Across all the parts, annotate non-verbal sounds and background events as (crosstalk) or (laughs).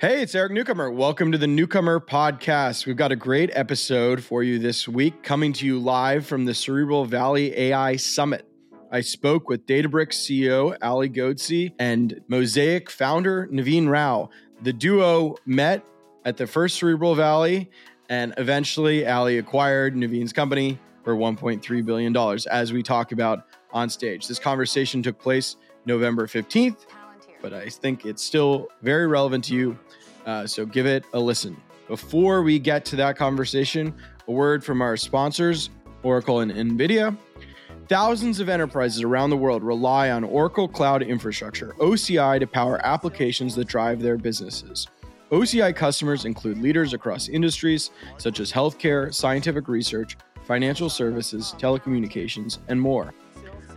Hey, it's Eric Newcomer. Welcome to the Newcomer Podcast. We've got a great episode for you this week, coming to you live from the Cerebral Valley AI Summit. I spoke with Databricks CEO Ali Ghodsi and Mosaic founder Naveen Rao. The duo met at the first Cerebral Valley, and eventually Ali acquired Naveen's company for $1.3 billion, as we talk about on stage. This conversation took place November 15th but I think it's still very relevant to you. Uh, so give it a listen. Before we get to that conversation, a word from our sponsors, Oracle and NVIDIA. Thousands of enterprises around the world rely on Oracle Cloud Infrastructure, OCI, to power applications that drive their businesses. OCI customers include leaders across industries such as healthcare, scientific research, financial services, telecommunications, and more.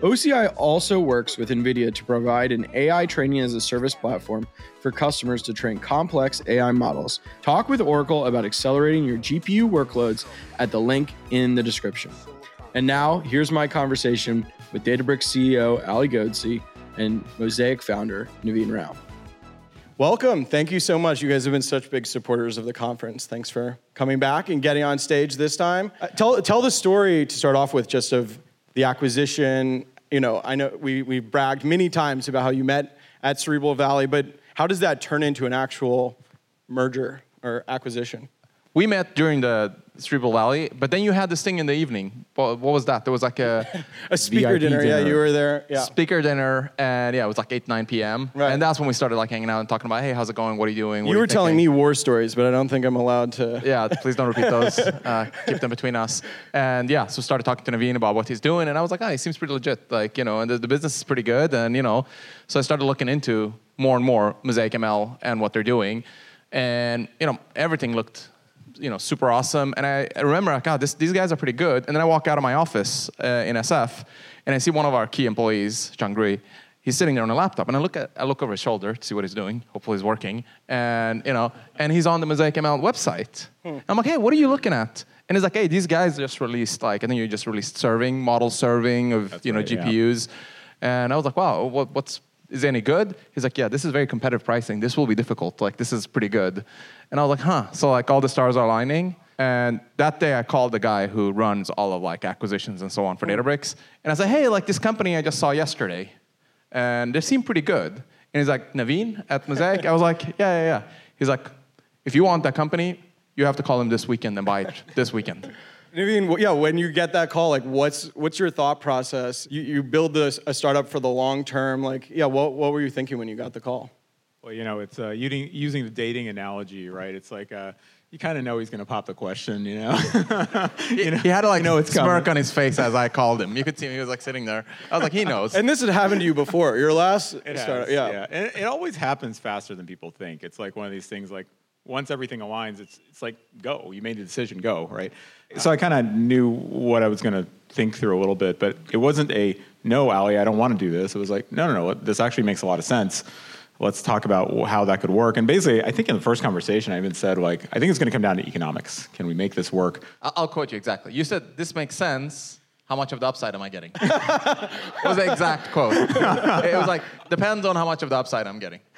OCI also works with NVIDIA to provide an AI training as a service platform for customers to train complex AI models. Talk with Oracle about accelerating your GPU workloads at the link in the description. And now, here's my conversation with Databricks CEO Ali Ghodsi and Mosaic founder Naveen Rao. Welcome. Thank you so much. You guys have been such big supporters of the conference. Thanks for coming back and getting on stage this time. Uh, tell, tell the story to start off with just of the acquisition you know, I know we, we bragged many times about how you met at Cerebral Valley, but how does that turn into an actual merger or acquisition? We met during the Cerebral Valley, but then you had this thing in the evening. What, what was that? There was like a (laughs) a speaker dinner. dinner. Yeah, you were there. Yeah, speaker dinner, and yeah, it was like eight nine p.m. Right. And that's when we started like hanging out and talking about, hey, how's it going? What are you doing? What you were you telling me war stories, but I don't think I'm allowed to. (laughs) Yeah, please don't repeat those. (laughs) uh, keep them between us. And yeah, so started talking to Naveen about what he's doing, and I was like, oh, he seems pretty legit. Like you know, and the, the business is pretty good, and you know, so I started looking into more and more Mosaic ML and what they're doing, and you know, everything looked you know, super awesome. And I, I remember, like, God, this, these guys are pretty good. And then I walk out of my office uh, in SF, and I see one of our key employees, John Gray. He's sitting there on a laptop, and I look at, I look over his shoulder to see what he's doing. Hopefully, he's working. And you know, and he's on the Mosaic ML website. Hmm. I'm like, hey, what are you looking at? And he's like, hey, these guys just released like I think you just released serving model serving of That's you know right, GPUs. Yeah. And I was like, wow, what, what's is any good? He's like, yeah, this is very competitive pricing. This will be difficult. Like, this is pretty good. And I was like, huh. So like all the stars are aligning. And that day I called the guy who runs all of like acquisitions and so on for Databricks. And I said, hey, like this company I just saw yesterday. And they seem pretty good. And he's like, Naveen at Mosaic? I was like, (laughs) yeah, yeah, yeah. He's like, if you want that company, you have to call him this weekend and buy it this weekend. I mean, yeah, when you get that call, like, what's what's your thought process? You, you build this, a startup for the long term. Like, yeah, what what were you thinking when you got the call? Well, you know, it's uh, using, using the dating analogy, right? It's like uh, you kind of know he's going to pop the question, you know. (laughs) you know. He had to like you know it's smirk coming. on his face as I called him. You could see him; he was like sitting there. I was like, he knows. and this had happened to you before. Your last it startup, has, yeah. yeah. And it always happens faster than people think. It's like one of these things. Like once everything aligns, it's it's like go. You made the decision, go right. So I kind of knew what I was going to think through a little bit, but it wasn't a no, Ali, I don't want to do this. It was like no, no, no. This actually makes a lot of sense. Let's talk about how that could work. And basically, I think in the first conversation, I even said like, I think it's going to come down to economics. Can we make this work? I'll quote you exactly. You said this makes sense how much of the upside am I getting? (laughs) it was the exact quote. (laughs) it was like, depends on how much of the upside I'm getting. (laughs)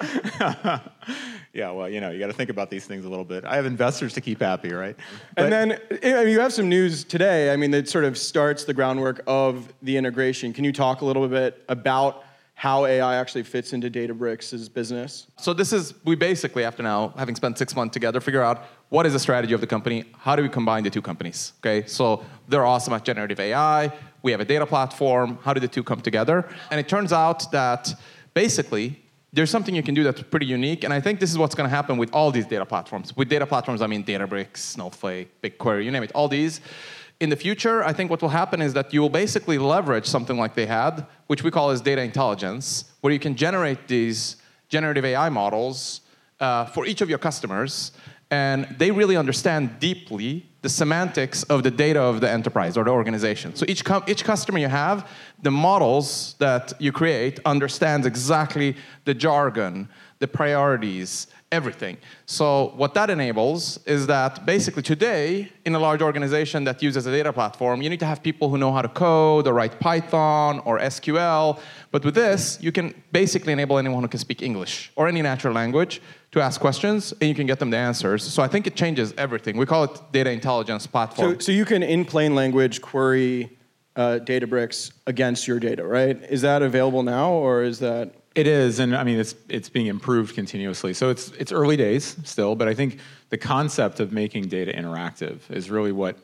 yeah, well, you know, you got to think about these things a little bit. I have investors to keep happy, right? But, and then I mean, you have some news today. I mean, that sort of starts the groundwork of the integration. Can you talk a little bit about how AI actually fits into Databricks' business? So this is we basically after now having spent six months together figure out what is the strategy of the company, how do we combine the two companies? Okay, so they're awesome at generative AI. We have a data platform. How do the two come together? And it turns out that basically there's something you can do that's pretty unique, and I think this is what's going to happen with all these data platforms. With data platforms, I mean Databricks, Snowflake, BigQuery, you name it, all these in the future, I think what will happen is that you will basically leverage something like they had, which we call as data intelligence, where you can generate these generative AI models uh, for each of your customers, and they really understand deeply the semantics of the data of the enterprise or the organization. So each, com- each customer you have, the models that you create understands exactly the jargon, the priorities, everything. So what that enables is that basically today, in a large organization that uses a data platform, you need to have people who know how to code or write Python or SQL. But with this, you can basically enable anyone who can speak English or any natural language to ask questions, and you can get them the answers. So I think it changes everything. We call it data intelligence platform. So, so you can, in plain language, query uh, Databricks against your data, right? Is that available now, or is that? It is, and I mean it's it's being improved continuously. So it's it's early days still, but I think the concept of making data interactive is really what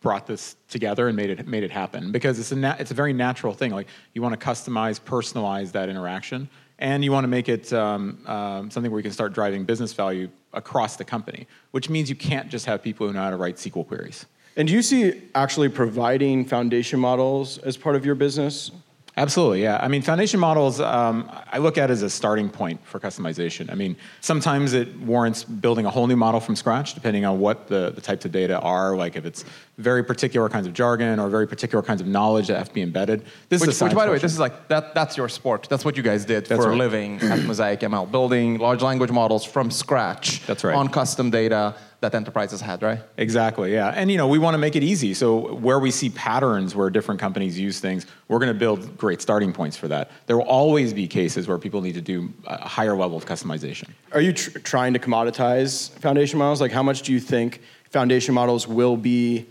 brought this together and made it made it happen because it's a na- it's a very natural thing. Like you want to customize, personalize that interaction, and you want to make it um, um, something where you can start driving business value across the company. Which means you can't just have people who know how to write SQL queries. And do you see actually providing foundation models as part of your business? Absolutely, yeah. I mean, foundation models, um, I look at as a starting point for customization. I mean, sometimes it warrants building a whole new model from scratch, depending on what the, the types of data are, like if it's very particular kinds of jargon or very particular kinds of knowledge that have to be embedded. This which, is which by the way, this is like, that, that's your sport. That's what you guys did that's for right. a living at Mosaic ML, building large language models from scratch that's right. on custom data that enterprises had, right? Exactly, yeah. And you know, we want to make it easy. So where we see patterns where different companies use things, we're going to build great starting points for that. There will always be cases where people need to do a higher level of customization. Are you tr- trying to commoditize foundation models? Like how much do you think foundation models will be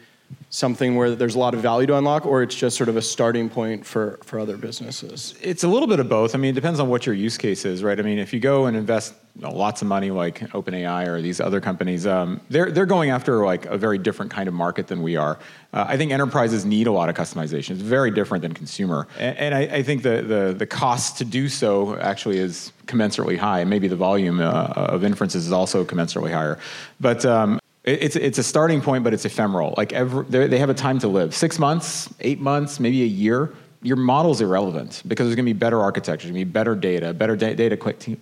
something where there's a lot of value to unlock, or it's just sort of a starting point for, for other businesses? It's a little bit of both. I mean, it depends on what your use case is, right? I mean, if you go and invest you know, lots of money like OpenAI or these other companies, um, they're, they're going after like a very different kind of market than we are. Uh, I think enterprises need a lot of customization. It's very different than consumer. And, and I, I, think the, the, the cost to do so actually is commensurately high. And maybe the volume uh, of inferences is also commensurately higher. But um, it's, it's a starting point, but it's ephemeral. Like every, they have a time to live. Six months, eight months, maybe a year. Your model's irrelevant because there's going to be better architecture, going to be better data, better da- data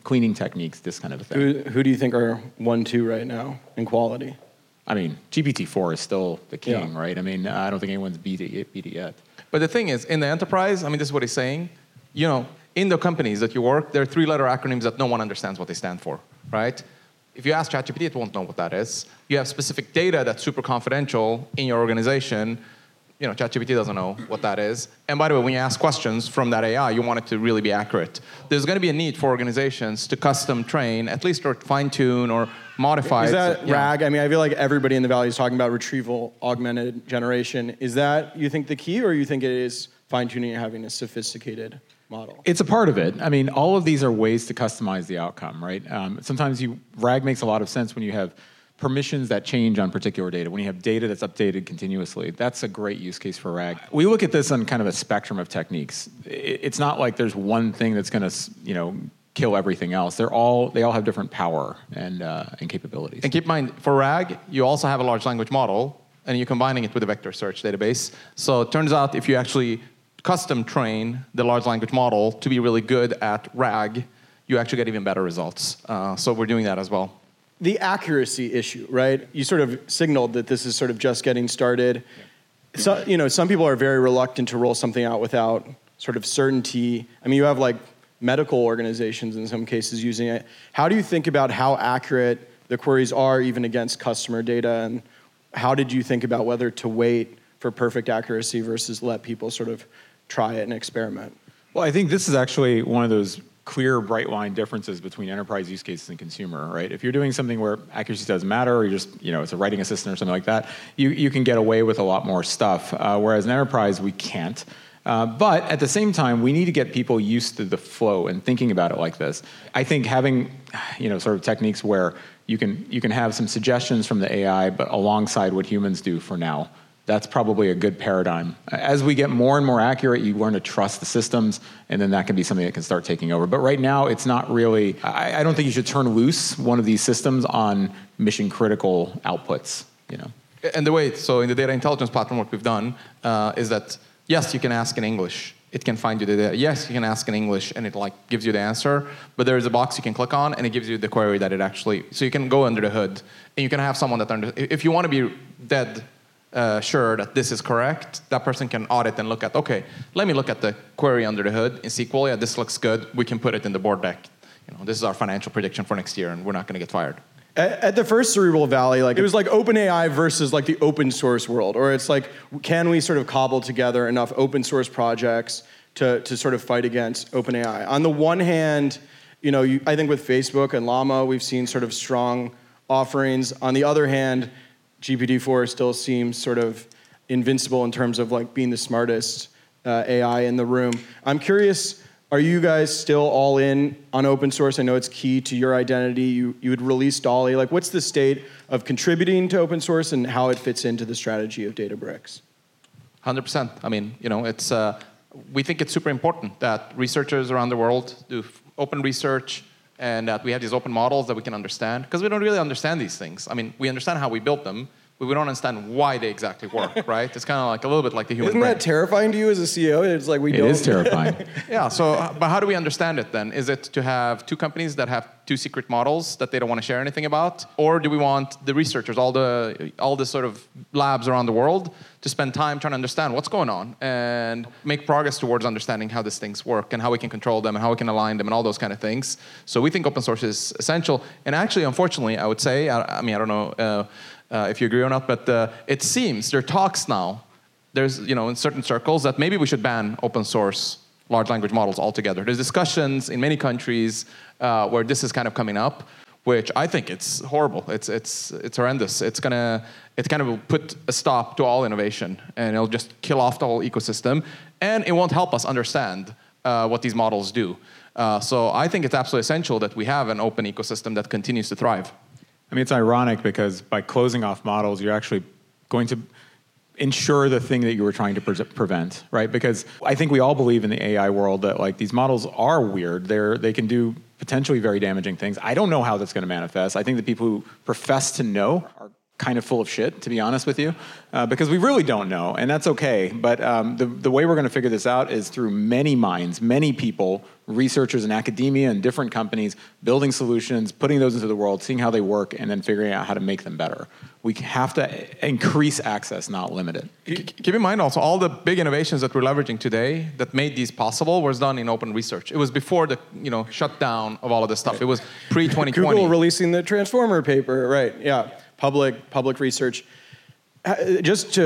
cleaning techniques, this kind of thing. Who, who do you think are one, two right now in quality? I mean, GPT-4 is still the king, yeah. right? I mean, I don't think anyone's beat it, beat it yet. But the thing is, in the enterprise, I mean, this is what he's saying. You know, in the companies that you work, there are three-letter acronyms that no one understands what they stand for, right? If you ask ChatGPT, it won't know what that is. You have specific data that's super confidential in your organization. You know, ChatGPT doesn't know what that is. And by the way, when you ask questions from that AI, you want it to really be accurate. There's going to be a need for organizations to custom train, at least or fine tune or modify. Is that RAG? I mean, I feel like everybody in the valley is talking about retrieval augmented generation. Is that you think the key, or you think it is fine tuning and having a sophisticated model? It's a part of it. I mean, all of these are ways to customize the outcome, right? Um, sometimes you RAG makes a lot of sense when you have permissions that change on particular data. When you have data that's updated continuously, that's a great use case for RAG. We look at this on kind of a spectrum of techniques. It's not like there's one thing that's going to, you know, kill everything else. They're all they all have different power and uh, and capabilities. And keep in mind, for RAG, you also have a large language model, and you're combining it with a vector search database. So it turns out if you actually custom train the large language model to be really good at RAG, you actually get even better results. Uh, so we're doing that as well. The accuracy issue, right? You sort of signaled that this is sort of just getting started. So, you know, some people are very reluctant to roll something out without sort of certainty. I mean, you have like medical organizations in some cases using it. How do you think about how accurate the queries are even against customer data? And how did you think about whether to wait for perfect accuracy versus let people sort of try it and experiment. Well, I think this is actually one of those clear, bright line differences between enterprise use cases and consumer, right? If you're doing something where accuracy doesn't matter, or you just, you know, it's a writing assistant or something like that, you, you can get away with a lot more stuff. Uh, whereas in enterprise, we can't. Uh, but at the same time, we need to get people used to the flow and thinking about it like this. I think having, you know, sort of techniques where you can you can have some suggestions from the AI, but alongside what humans do for now that's probably a good paradigm. As we get more and more accurate, you learn to trust the systems, and then that can be something that can start taking over. But right now, it's not really, I, I don't think you should turn loose one of these systems on mission critical outputs, you know. And the way, so in the data intelligence platform, what we've done uh, is that, yes, you can ask in English. It can find you the data. Yes, you can ask in English, and it like gives you the answer. But there is a box you can click on, and it gives you the query that it actually. So you can go under the hood, and you can have someone that under. If you want to be dead uh, sure that this is correct, that person can audit and look at, okay, let me look at the query under the hood in SQL. Yeah, this looks good. We can put it in the board deck. you know, this is our financial prediction for next year, and we're not going to get fired. At, at the first Cerebral Valley, like it was like OpenAI versus like the open source world, or it's like, can we sort of cobble together enough open source projects to, to sort of fight against OpenAI? On the one hand, you know, you, I think with Facebook and Llama, we've seen sort of strong offerings. On the other hand, GPT-4 still seems sort of invincible in terms of like being the smartest uh, AI in the room. I'm curious, are you guys still all in on open source? I know it's key to your identity. You, you would release Dolly. Like, what's the state of contributing to open source and how it fits into the strategy of Databricks? 100%. I mean, you know, it's, uh, we think it's super important that researchers around the world do open research and that we have these open models that we can understand because we don't really understand these things. I mean, we understand how we built them, but we don't understand why they exactly work, (laughs) right? It's kind of like a little bit like the human Isn't brain. that terrifying to you as a CEO? It's like we It don't. is terrifying. (laughs) yeah, so, but how do we understand it then? Is it to have two companies that have two secret models that they don't want to share anything about? Or do we want the researchers, all the, all the sort of labs around the world, to spend time trying to understand what's going on and make progress towards understanding how these things work and how we can control them and how we can align them and all those kind of things? So we think open source is essential. And actually, unfortunately, I would say, I, I mean, I don't know uh, uh, if you agree or not, but uh, it seems there are talks now there's you know in certain circles that maybe we should ban open source large language models altogether. There's discussions in many countries uh, where this is kind of coming up, which I think it's horrible. It's it's it's horrendous. It's gonna it kind of will put a stop to all innovation and it'll just kill off the whole ecosystem and it won't help us understand uh, what these models do. Uh, so I think it's absolutely essential that we have an open ecosystem that continues to thrive. I mean, it's ironic because by closing off models, you're actually going to ensure the thing that you were trying to pre- prevent, right? Because I think we all believe in the AI world that like these models are weird. They're they can do potentially very damaging things. I don't know how that's going to manifest. I think the people who profess to know are kind of full of shit, to be honest with you, uh, because we really don't know, and that's okay. But um, the, the way we're going to figure this out is through many minds, many people, researchers in academia and different companies, building solutions, putting those into the world, seeing how they work, and then figuring out how to make them better. We have to increase access, not limit it. Keep in mind also all the big innovations that we're leveraging today that made these possible was done in open research. It was before the you know shutdown of all of this stuff. It was pre 2020. Google releasing the Transformer paper, right? Yeah, public public research. Uh, Just to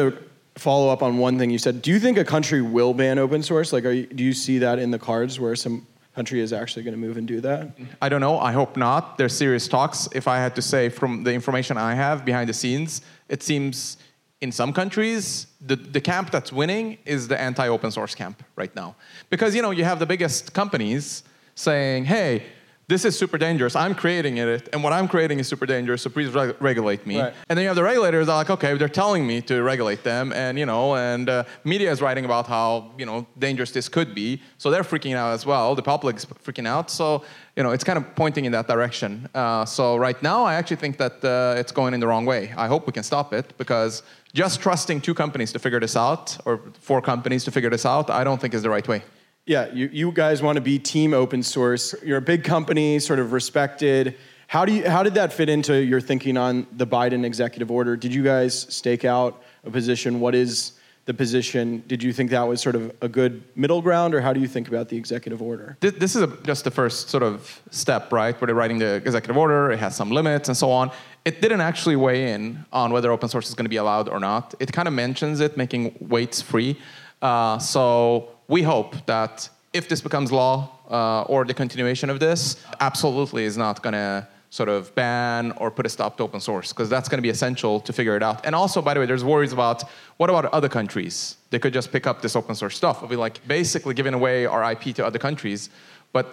follow up on one thing you said, do you think a country will ban open source? Like, you, do you see that in the cards where some country is actually going to move and do that? I don't know. I hope not. There's serious talks. If I had to say from the information I have behind the scenes, it seems in some countries the, the camp that's winning is the anti-open source camp right now. Because you know, you have the biggest companies saying, hey, this is super dangerous. I'm creating it, and what I'm creating is super dangerous. So please reg- regulate me. Right. And then you have the regulators that are like, okay, they're telling me to regulate them, and you know, and uh, media is writing about how you know dangerous this could be. So they're freaking out as well. The public's freaking out. So you know, it's kind of pointing in that direction. Uh, so right now, I actually think that uh, it's going in the wrong way. I hope we can stop it because just trusting two companies to figure this out, or four companies to figure this out, I don't think is the right way. Yeah, you, you guys want to be team open source. You're a big company, sort of respected. How do you how did that fit into your thinking on the Biden executive order? Did you guys stake out a position? What is the position? Did you think that was sort of a good middle ground, or how do you think about the executive order? This, is a, just the first sort of step, right? Where they're writing the executive order, it has some limits and so on. It didn't actually weigh in on whether open source is going to be allowed or not. It kind of mentions it, making weights free. Uh, so we hope that if this becomes law uh, or the continuation of this, absolutely is not going to sort of ban or put a stop to open source because that's going to be essential to figure it out. And also, by the way, there's worries about what about other countries? They could just pick up this open source stuff. It'll be like basically giving away our IP to other countries. But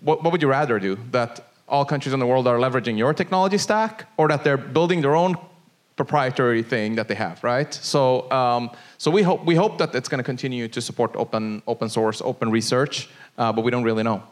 what, what would you rather do? That all countries in the world are leveraging your technology stack, or that they're building their own proprietary thing that they have, right? So, um, so we hope we hope that it's going to continue to support open open source, open research, uh, but we don't really know.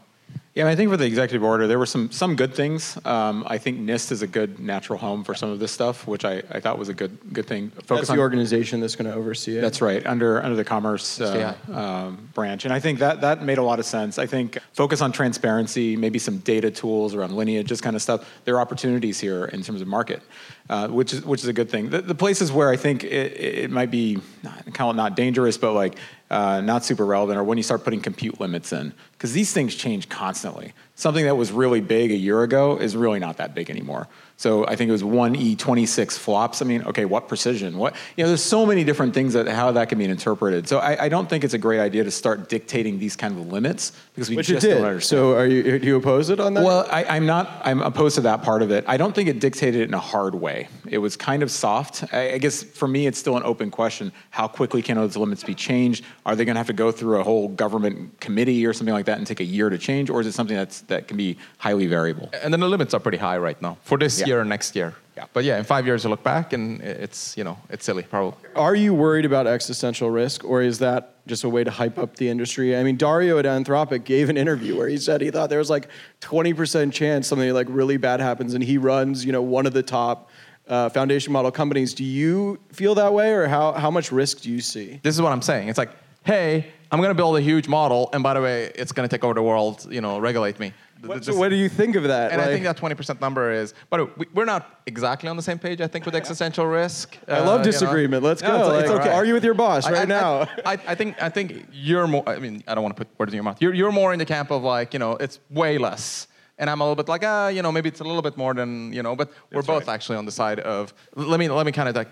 Yeah, I think for the executive order, there were some some good things. Um, I think NIST is a good natural home for some of this stuff, which I, I thought was a good good thing. Focus That's the organization that's going to oversee it. That's right, under under the commerce uh, um, branch, and I think that that made a lot of sense. I think focus on transparency, maybe some data tools around lineage, just kind of stuff. There are opportunities here in terms of market, uh, which is which is a good thing. The, the places where I think it, it might be not, kind of not dangerous, but like uh, not super relevant, or when you start putting compute limits in, because these things change constantly. Something that was really big a year ago is really not that big anymore. So I think it was one E26 flops. I mean, okay, what precision? What you know? There's so many different things that how that can be interpreted. So I, I don't think it's a great idea to start dictating these kind of limits because we But just don't understand. So are you do you oppose it on that? Well, I, I'm not. I'm opposed to that part of it. I don't think it dictated it in a hard way. It was kind of soft. I, I guess for me, it's still an open question. How quickly can those limits be changed? Are they going to have to go through a whole government committee or something like that and take a year to change, or is it something that's that can be highly variable? And then the limits are pretty high right now for this Yeah. year and next year. Yeah. But yeah, in five years you look back and it's you know it's silly probably. Are you worried about existential risk, or is that just a way to hype up the industry? I mean, Dario at Anthropic gave an interview where he said he thought there was like 20% chance something like really bad happens, and he runs, you know, one of the top uh, foundation model companies. Do you feel that way, or how, how much risk do you see? This is what I'm saying. It's like, hey, I'm gonna build a huge model, and by the way, it's gonna take over the world. You know, regulate me. What, this- what do you think of that? and I think that 20% number is, but we- we're not exactly on the same page. I think with existential risk. I Uh, love you know. disagreement. Let's No, go. it's- it's Like, okay. Argue with your boss I- right I, now. I, I, I think I think you're more. I mean, I don't want to put words in your mouth. You're you're more in the camp of like you know it's way less, and I'm a little bit like ah you know maybe it's a little bit more than you know, but we're That's both right. actually on the side of. Let me let me kind of like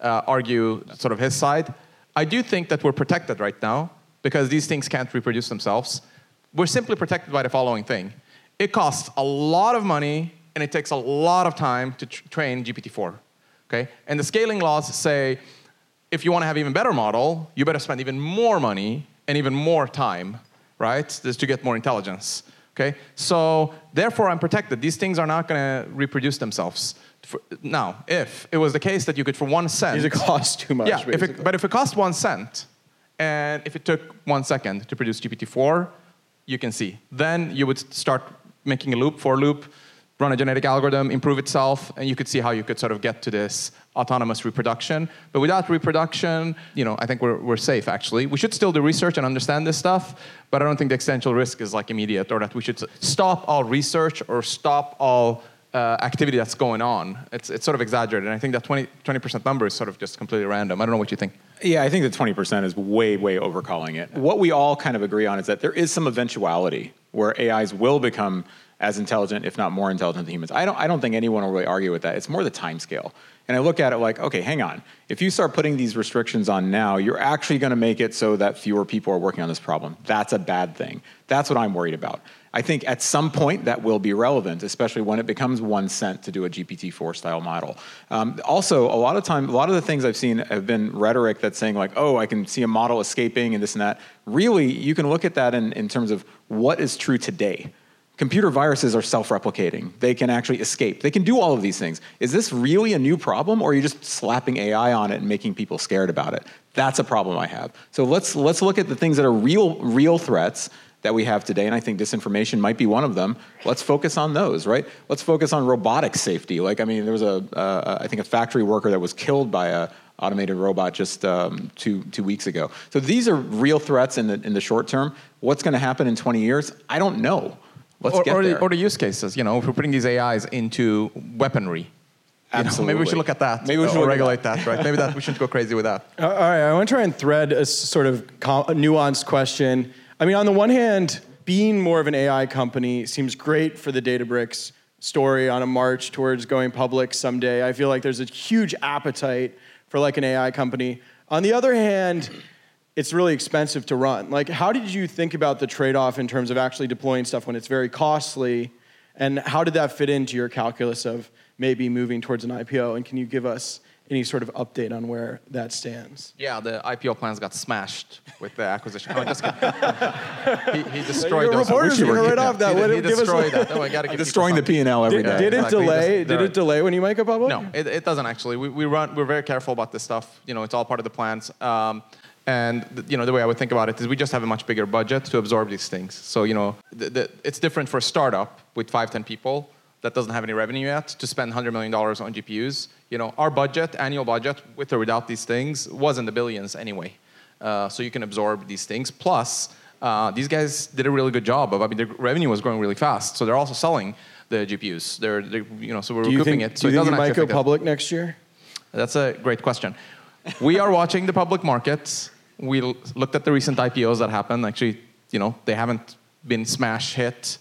uh, argue sort of his side. I do think that we're protected right now because these things can't reproduce themselves. We're simply protected by the following thing: it costs a lot of money and it takes a lot of time to tr- train GPT-4. Okay, and the scaling laws say if you want to have even better model, you better spend even more money and even more time, right? Just to get more intelligence. Okay, so therefore I'm protected. These things are not going to reproduce themselves. For, now, if it was the case that you could for one cent, Because it costs too much. yeah, if it, but if it cost one cent, and if it took one second to produce GPT-4, you can see. Then you would start making a loop, for a loop, run a genetic algorithm, improve itself, and you could see how you could sort of get to this autonomous reproduction. But without reproduction, you know, I think we're, we're safe actually. We should still do research and understand this stuff, but I don't think the existential risk is like immediate or that we should stop all research or stop all uh, activity that's going on. It's, it's sort of exaggerated. And I think that 20, 20% number is sort of just completely random. I don't know what you think. Yeah, I think the 20% is way, way overcalling it. What we all kind of agree on is that there is some eventuality where AIs will become as intelligent, if not more intelligent than humans. I don't, I don't think anyone will really argue with that. It's more the time scale. And I look at it like, okay, hang on. If you start putting these restrictions on now, you're actually going to make it so that fewer people are working on this problem. That's a bad thing. That's what I'm worried about. I think at some point that will be relevant, especially when it becomes one cent to do a GPT-4 style model. Um, also, a lot of time, a lot of the things I've seen have been rhetoric that's saying like, oh, I can see a model escaping and this and that. Really, you can look at that in, in terms of what is true today. Computer viruses are self-replicating. They can actually escape. They can do all of these things. Is this really a new problem, or are you just slapping AI on it and making people scared about it? That's a problem I have. So let's let's look at the things that are real real threats that we have today, and I think disinformation might be one of them. Let's focus on those, right? Let's focus on robotic safety. Like, I mean, there was a, uh, I think, a factory worker that was killed by a automated robot just um, two two weeks ago. So these are real threats in the in the short term. What's going to happen in 20 years? I don't know. Let's or, get or, there. the, or the use cases, you know, if we're putting these AIs into weaponry. you know, maybe we should look at that. Maybe we should or look at regulate that. right? Maybe that we shouldn't go crazy with that. (laughs) Uh, All right, I want to try and thread a sort of com- nuanced question. I mean, on the one hand, being more of an AI company seems great for the Databricks story on a march towards going public someday. I feel like there's a huge appetite for like an AI company. On the other hand, it's really expensive to run. Like, how did you think about the trade-off in terms of actually deploying stuff when it's very costly? And how did that fit into your calculus of maybe moving towards an IPO? And can you give us any sort of update on where that stands? Yeah, the IPO plans got smashed with the acquisition. No, just kidding. (laughs) he, he destroyed You're those. reporter, Wish so you you're were right off that. He, What- he give us- destroyed that. Oh, I gotta (laughs) give destroying the P&L every Did, day. did it Exactly. delay? Just- Did it delay when you make a public? No, it, it doesn't actually. We, we run. We're very careful about this stuff. You know, it's all part of the plans. Um, and you know, the way I would think about it is we just have a much bigger budget to absorb these things. So you know, th- th- it's different for a startup with five, ten people that doesn't have any revenue yet to spend hundred million dollars on GPUs. You know, our budget, annual budget, with or without these things, was in the billions anyway. Uh, so you can absorb these things. Plus, uh, these guys did a really good job of. I mean, their revenue was growing really fast, so they're also selling the GPUs. They're, they're you know, so we're recouping think, it. So do you it think you doesn't might go public next year? That's a great question. We are watching the public markets. We looked at the recent IPOs that happened. Actually, you know, they haven't been smash hit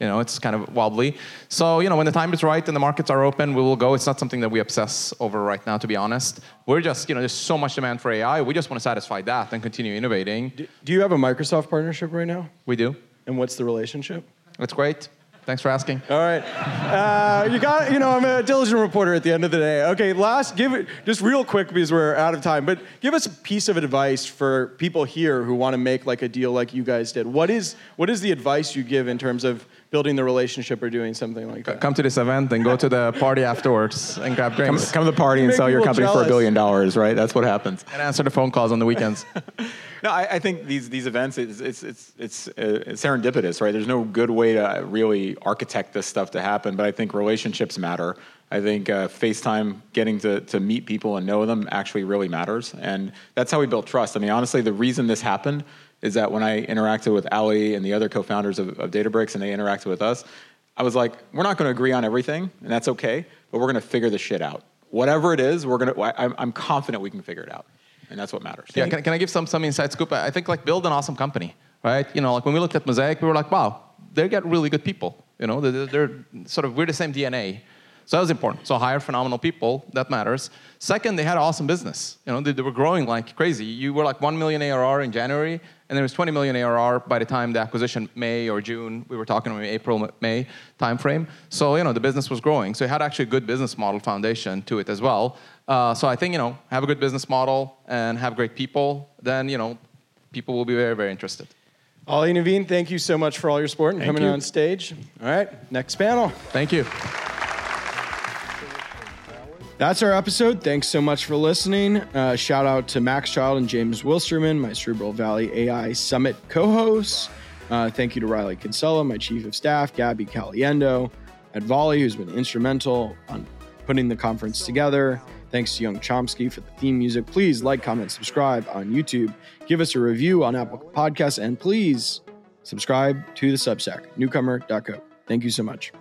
You know, it's kind of wobbly. So, you know, when the time is right and the markets are open, we will go. It's not something that we obsess over right now, to be honest. We're just, you know, there's so much demand for AI. We just want to satisfy that and continue innovating. Do you have a Microsoft partnership right now? We do. And what's the relationship? It's great. Thanks for asking. All right. Uh, you got, you know, I'm a diligent reporter at the end of the day. Okay, last, give it, just real quick because we're out of time, but give us a piece of advice for people here who want to make like a deal like you guys did. What is, what is the advice you give in terms of building the relationship or doing something like that? Come to this event and go to the party afterwards and grab Come, drinks. come to the party and sell your people company for a billion dollars, right? That's what happens. and answer the phone calls on the weekends. (laughs) No, I, I think these these events it's it's it's, it's uh, serendipitous, right? There's no good way to really architect this stuff to happen, but I think relationships matter. I think uh, FaceTime, getting to to meet people and know them, actually really matters, and that's how we built trust. I mean, honestly, the reason this happened is that when I interacted with Ali and the other co-founders of, of Databricks, and they interacted with us, I was like, we're not going to agree on everything, and that's okay, but we're going to figure this shit out. Whatever it is, we're going to. I'm, confident we can figure it out, and that's what matters. Yeah, can, can I give some some inside scoop? I think like build an awesome company, right? You know, like when we looked at Mosaic, we were like, wow, they get really good people. You know, they're, they're sort of we're the same DNA. So that was important. So hire phenomenal people. That matters. Second, they had an awesome business. You know, they, they were growing like crazy. You were like one million ARR in January, and there was 20 million ARR by the time the acquisition May or June. We were talking about April May timeframe. So you know, the business was growing. So it had actually a good business model foundation to it as well. Uh, so I think you know, have a good business model and have great people. Then you know, people will be very very interested. Ali Naveen, thank you so much for all your support and Thank coming you. on stage. All right, next panel. Thank you. That's our episode. Thanks so much for listening. Uh, shout out to Max Child and James Wilsterman, my Cerebral Valley AI Summit co hosts. Uh, thank you to Riley Kinsella, my chief of staff, Gabby Caliendo at Volley, who's been instrumental on putting the conference together. Thanks to Young Chomsky for the theme music. Please like, comment, subscribe on YouTube. Give us a review on Apple Podcasts, and please subscribe to the Substack, newcomer.co. Thank you so much.